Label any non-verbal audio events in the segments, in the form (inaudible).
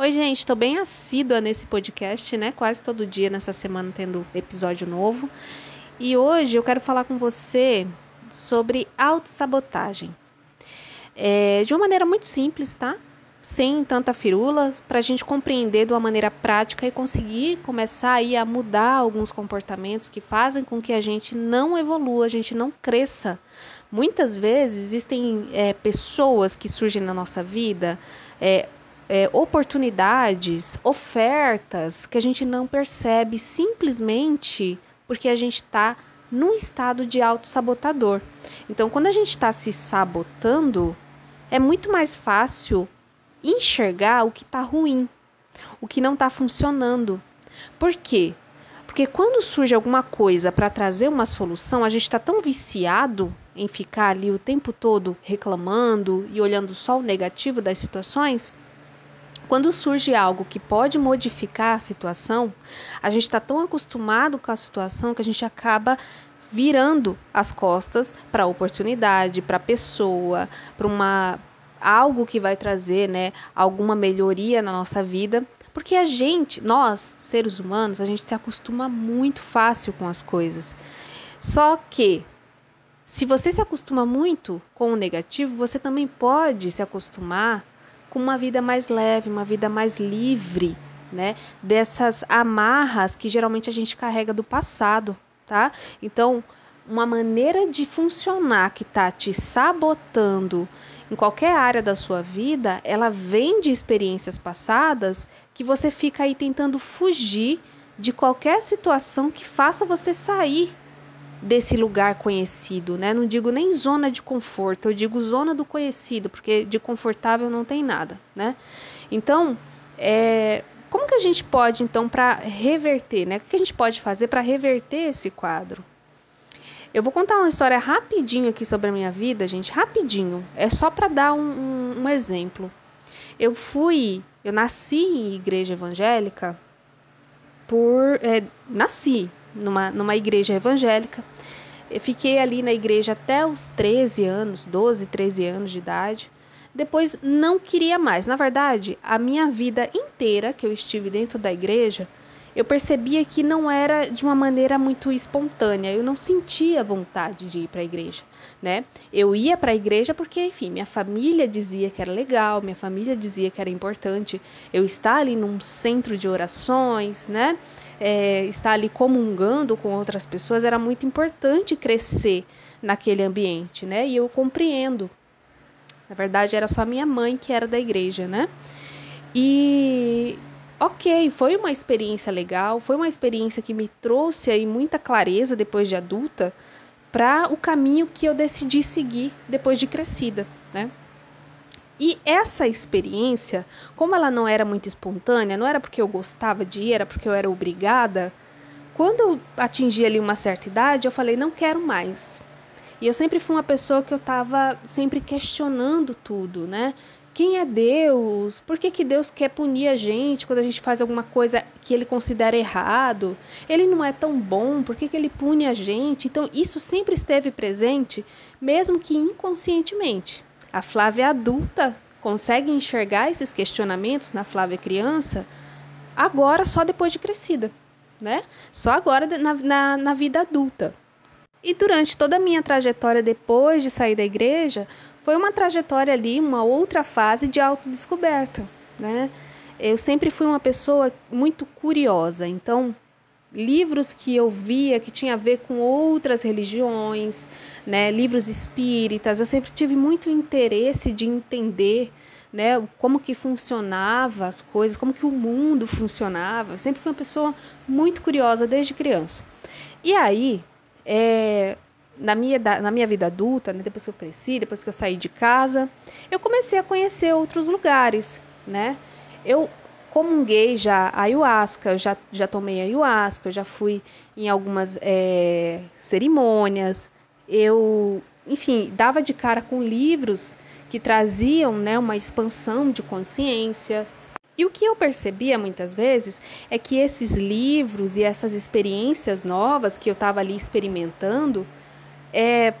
Oi, gente, estou bem assídua nesse podcast, né? Quase todo dia nessa semana tendo episódio novo. E hoje eu quero falar com você sobre autossabotagem. É, de uma maneira muito simples, tá? Sem tanta firula, para a gente compreender de uma maneira prática e conseguir começar aí a mudar alguns comportamentos que fazem com que a gente não evolua, a gente não cresça. Muitas vezes existem é, pessoas que surgem na nossa vida, é, é, oportunidades, ofertas que a gente não percebe simplesmente porque a gente está num estado de autossabotador. Então, quando a gente está se sabotando, é muito mais fácil enxergar o que está ruim, o que não está funcionando. Por quê? Porque quando surge alguma coisa para trazer uma solução, a gente está tão viciado em ficar ali o tempo todo reclamando e olhando só o negativo das situações quando surge algo que pode modificar a situação, a gente está tão acostumado com a situação que a gente acaba virando as costas para a oportunidade, para a pessoa, para uma algo que vai trazer, né, alguma melhoria na nossa vida, porque a gente, nós, seres humanos, a gente se acostuma muito fácil com as coisas. Só que se você se acostuma muito com o negativo, você também pode se acostumar com uma vida mais leve, uma vida mais livre, né? Dessas amarras que geralmente a gente carrega do passado, tá? Então, uma maneira de funcionar que tá te sabotando em qualquer área da sua vida, ela vem de experiências passadas que você fica aí tentando fugir de qualquer situação que faça você sair desse lugar conhecido, né? Não digo nem zona de conforto, eu digo zona do conhecido, porque de confortável não tem nada, né? Então, é, como que a gente pode então para reverter, né? O que a gente pode fazer para reverter esse quadro? Eu vou contar uma história rapidinho aqui sobre a minha vida, gente, rapidinho. É só para dar um, um, um exemplo. Eu fui, eu nasci em igreja evangélica por, é, nasci, numa, numa igreja evangélica. Eu fiquei ali na igreja até os 13 anos, 12, 13 anos de idade. Depois não queria mais. Na verdade, a minha vida inteira que eu estive dentro da igreja, eu percebia que não era de uma maneira muito espontânea. Eu não sentia vontade de ir para a igreja, né? Eu ia para a igreja porque, enfim, minha família dizia que era legal, minha família dizia que era importante eu estar ali num centro de orações, né? É, estar ali comungando com outras pessoas era muito importante crescer naquele ambiente, né? E eu compreendo. Na verdade, era só minha mãe que era da igreja, né? E ok, foi uma experiência legal, foi uma experiência que me trouxe aí muita clareza depois de adulta para o caminho que eu decidi seguir depois de crescida, né? E essa experiência, como ela não era muito espontânea, não era porque eu gostava de ir, era porque eu era obrigada. Quando eu atingi ali uma certa idade, eu falei, não quero mais. E eu sempre fui uma pessoa que eu estava sempre questionando tudo, né? Quem é Deus? Por que, que Deus quer punir a gente quando a gente faz alguma coisa que ele considera errado? Ele não é tão bom, por que, que ele pune a gente? Então, isso sempre esteve presente, mesmo que inconscientemente. A Flávia adulta consegue enxergar esses questionamentos na Flávia criança agora, só depois de crescida, né? Só agora na, na, na vida adulta. E durante toda a minha trajetória depois de sair da igreja, foi uma trajetória ali, uma outra fase de autodescoberta, né? Eu sempre fui uma pessoa muito curiosa, então livros que eu via que tinha a ver com outras religiões, né, livros espíritas, eu sempre tive muito interesse de entender, né, como que funcionava as coisas, como que o mundo funcionava. Eu sempre fui uma pessoa muito curiosa desde criança. E aí, é, na minha, na minha vida adulta, né, depois que eu cresci, depois que eu saí de casa, eu comecei a conhecer outros lugares, né? Eu comunguei já ayahuasca, eu já, já tomei ayahuasca, eu já fui em algumas é, cerimônias, eu, enfim, dava de cara com livros que traziam né, uma expansão de consciência. E o que eu percebia muitas vezes é que esses livros e essas experiências novas que eu estava ali experimentando, é,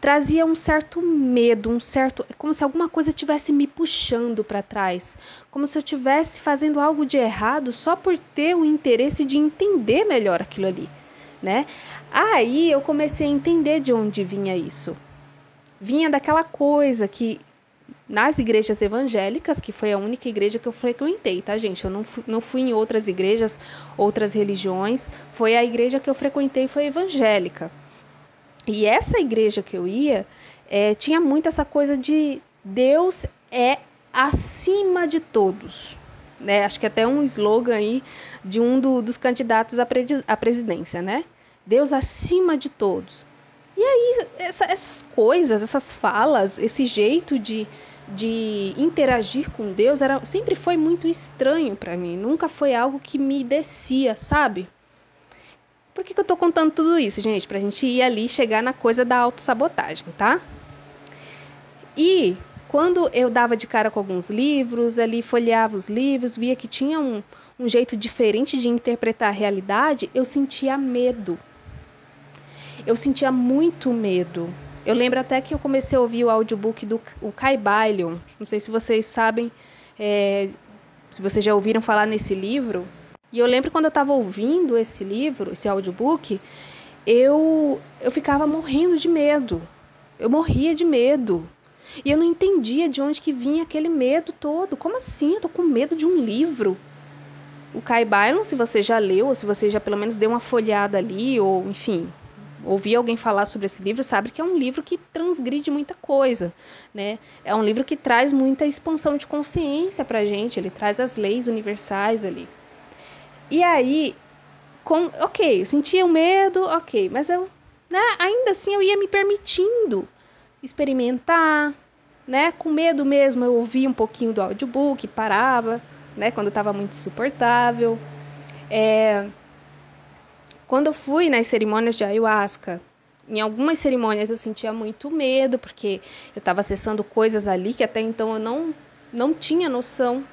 trazia um certo medo, um certo, como se alguma coisa tivesse me puxando para trás, como se eu tivesse fazendo algo de errado só por ter o interesse de entender melhor aquilo ali, né? Aí eu comecei a entender de onde vinha isso. Vinha daquela coisa que nas igrejas evangélicas, que foi a única igreja que eu frequentei, tá, gente? Eu não fui, não fui em outras igrejas, outras religiões. Foi a igreja que eu frequentei, foi evangélica. E essa igreja que eu ia é, tinha muito essa coisa de Deus é acima de todos. Né? Acho que até um slogan aí de um do, dos candidatos à, à presidência, né? Deus acima de todos. E aí, essa, essas coisas, essas falas, esse jeito de, de interagir com Deus era, sempre foi muito estranho para mim. Nunca foi algo que me descia, sabe? Por que, que eu tô contando tudo isso, gente? Pra gente ir ali chegar na coisa da autossabotagem, tá? E quando eu dava de cara com alguns livros, ali folheava os livros, via que tinha um, um jeito diferente de interpretar a realidade, eu sentia medo. Eu sentia muito medo. Eu lembro até que eu comecei a ouvir o audiobook do o Kai Bailion. Não sei se vocês sabem, é, se vocês já ouviram falar nesse livro. E eu lembro quando eu estava ouvindo esse livro, esse audiobook, eu, eu ficava morrendo de medo. Eu morria de medo. E eu não entendia de onde que vinha aquele medo todo. Como assim? Eu tô com medo de um livro. O Kai Byron, se você já leu, ou se você já pelo menos deu uma folhada ali, ou enfim, ouviu alguém falar sobre esse livro, sabe que é um livro que transgride muita coisa, né? É um livro que traz muita expansão de consciência pra gente, ele traz as leis universais ali. E aí, com, ok, sentia o medo, ok, mas eu, né, ainda assim eu ia me permitindo experimentar, né, com medo mesmo, eu ouvia um pouquinho do audiobook, parava, né, quando estava muito insuportável. É, quando eu fui nas cerimônias de ayahuasca, em algumas cerimônias eu sentia muito medo, porque eu estava acessando coisas ali que até então eu não, não tinha noção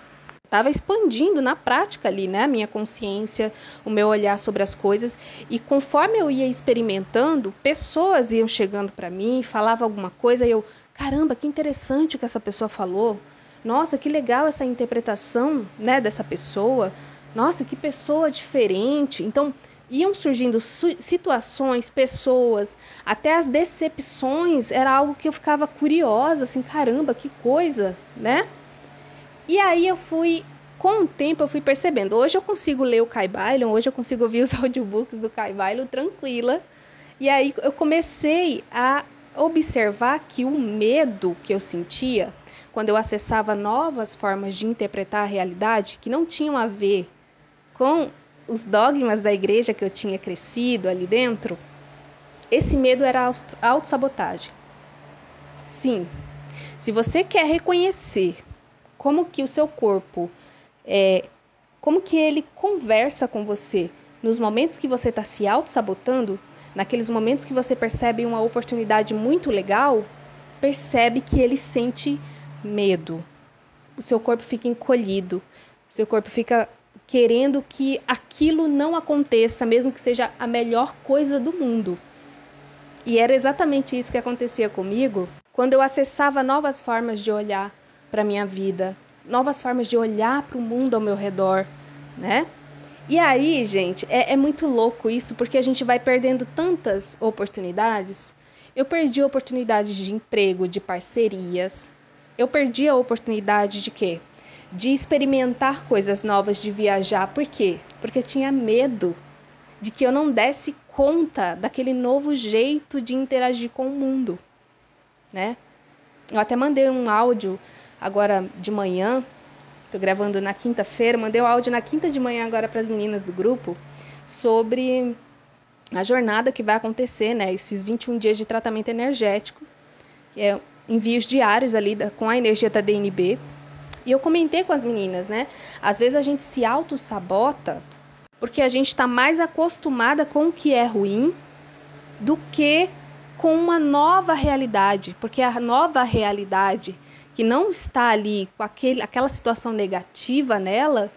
estava expandindo na prática ali, né, a minha consciência, o meu olhar sobre as coisas. E conforme eu ia experimentando, pessoas iam chegando para mim, falava alguma coisa e eu, caramba, que interessante o que essa pessoa falou. Nossa, que legal essa interpretação, né, dessa pessoa. Nossa, que pessoa diferente. Então, iam surgindo situações, pessoas, até as decepções, era algo que eu ficava curiosa, assim, caramba, que coisa, né? E aí eu fui, com o tempo eu fui percebendo. Hoje eu consigo ler o Kai Bailon, hoje eu consigo ouvir os (laughs) audiobooks do Kai Bailon tranquila. E aí eu comecei a observar que o medo que eu sentia quando eu acessava novas formas de interpretar a realidade que não tinham a ver com os dogmas da igreja que eu tinha crescido ali dentro, esse medo era autossabotagem. Sim, se você quer reconhecer como que o seu corpo é, como que ele conversa com você nos momentos que você está se auto-sabotando, naqueles momentos que você percebe uma oportunidade muito legal, percebe que ele sente medo. O seu corpo fica encolhido, o seu corpo fica querendo que aquilo não aconteça, mesmo que seja a melhor coisa do mundo. E era exatamente isso que acontecia comigo quando eu acessava novas formas de olhar para minha vida, novas formas de olhar para o mundo ao meu redor, né? E aí, gente, é, é muito louco isso, porque a gente vai perdendo tantas oportunidades. Eu perdi oportunidades de emprego, de parcerias. Eu perdi a oportunidade de quê? De experimentar coisas novas, de viajar. Por quê? Porque eu tinha medo de que eu não desse conta daquele novo jeito de interagir com o mundo, né? Eu até mandei um áudio agora de manhã. Estou gravando na quinta-feira, mandei o um áudio na quinta de manhã agora para as meninas do grupo sobre a jornada que vai acontecer, né? Esses 21 dias de tratamento energético, que é envios diários ali da, com a energia da DNB. E eu comentei com as meninas, né? Às vezes a gente se auto-sabota porque a gente está mais acostumada com o que é ruim do que com uma nova realidade, porque a nova realidade que não está ali com aquele, aquela situação negativa nela,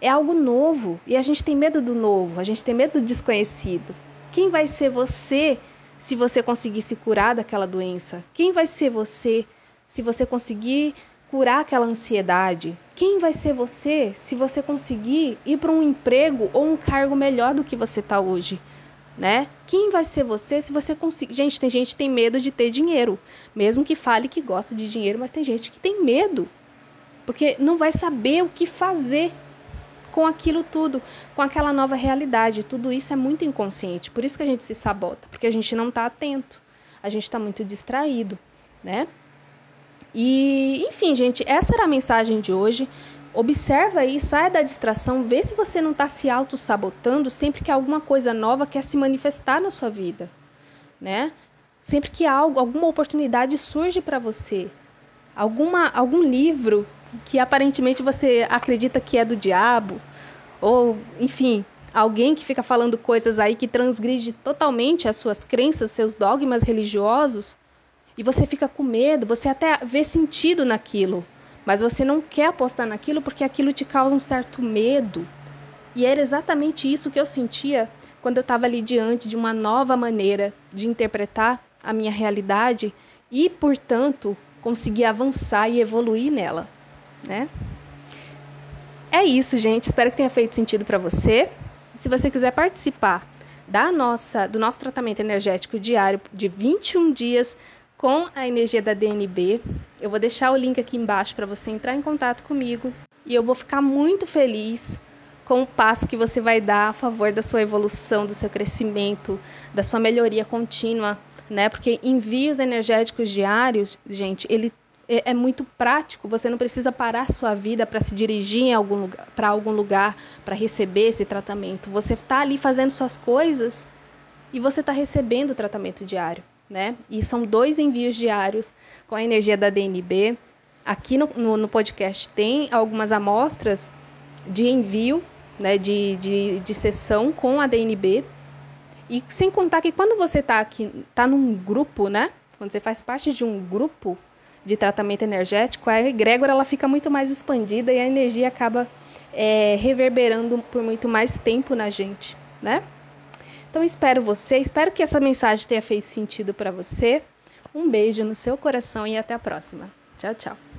é algo novo. E a gente tem medo do novo, a gente tem medo do desconhecido. Quem vai ser você se você conseguir se curar daquela doença? Quem vai ser você se você conseguir curar aquela ansiedade? Quem vai ser você se você conseguir ir para um emprego ou um cargo melhor do que você está hoje? Né? Quem vai ser você se você conseguir. Gente, tem gente que tem medo de ter dinheiro, mesmo que fale que gosta de dinheiro, mas tem gente que tem medo, porque não vai saber o que fazer com aquilo tudo, com aquela nova realidade. Tudo isso é muito inconsciente, por isso que a gente se sabota, porque a gente não está atento, a gente está muito distraído, né? E, enfim, gente, essa era a mensagem de hoje. Observa aí, saia da distração, vê se você não está se auto-sabotando sempre que alguma coisa nova quer se manifestar na sua vida, né? Sempre que algo, alguma oportunidade surge para você, alguma, algum livro que aparentemente você acredita que é do diabo, ou, enfim, alguém que fica falando coisas aí que transgride totalmente as suas crenças, seus dogmas religiosos, e você fica com medo, você até vê sentido naquilo, mas você não quer apostar naquilo porque aquilo te causa um certo medo. E era exatamente isso que eu sentia quando eu estava ali diante de uma nova maneira de interpretar a minha realidade e, portanto, conseguir avançar e evoluir nela né? É isso, gente. Espero que tenha feito sentido para você. Se você quiser participar da nossa, do nosso tratamento energético diário de 21 dias com a energia da DNB, eu vou deixar o link aqui embaixo para você entrar em contato comigo e eu vou ficar muito feliz com o passo que você vai dar a favor da sua evolução, do seu crescimento, da sua melhoria contínua, né? Porque envios energéticos diários, gente, ele é, é muito prático, você não precisa parar sua vida para se dirigir para algum lugar para receber esse tratamento. Você está ali fazendo suas coisas e você está recebendo o tratamento diário. Né? E são dois envios diários com a energia da DNB. Aqui no, no, no podcast tem algumas amostras de envio, né, de, de, de sessão com a DNB. E sem contar que quando você está aqui, está num grupo, né? Quando você faz parte de um grupo, de tratamento energético, a egrégora ela fica muito mais expandida e a energia acaba é, reverberando por muito mais tempo na gente, né? Então espero você, espero que essa mensagem tenha feito sentido para você. Um beijo no seu coração e até a próxima. Tchau, tchau.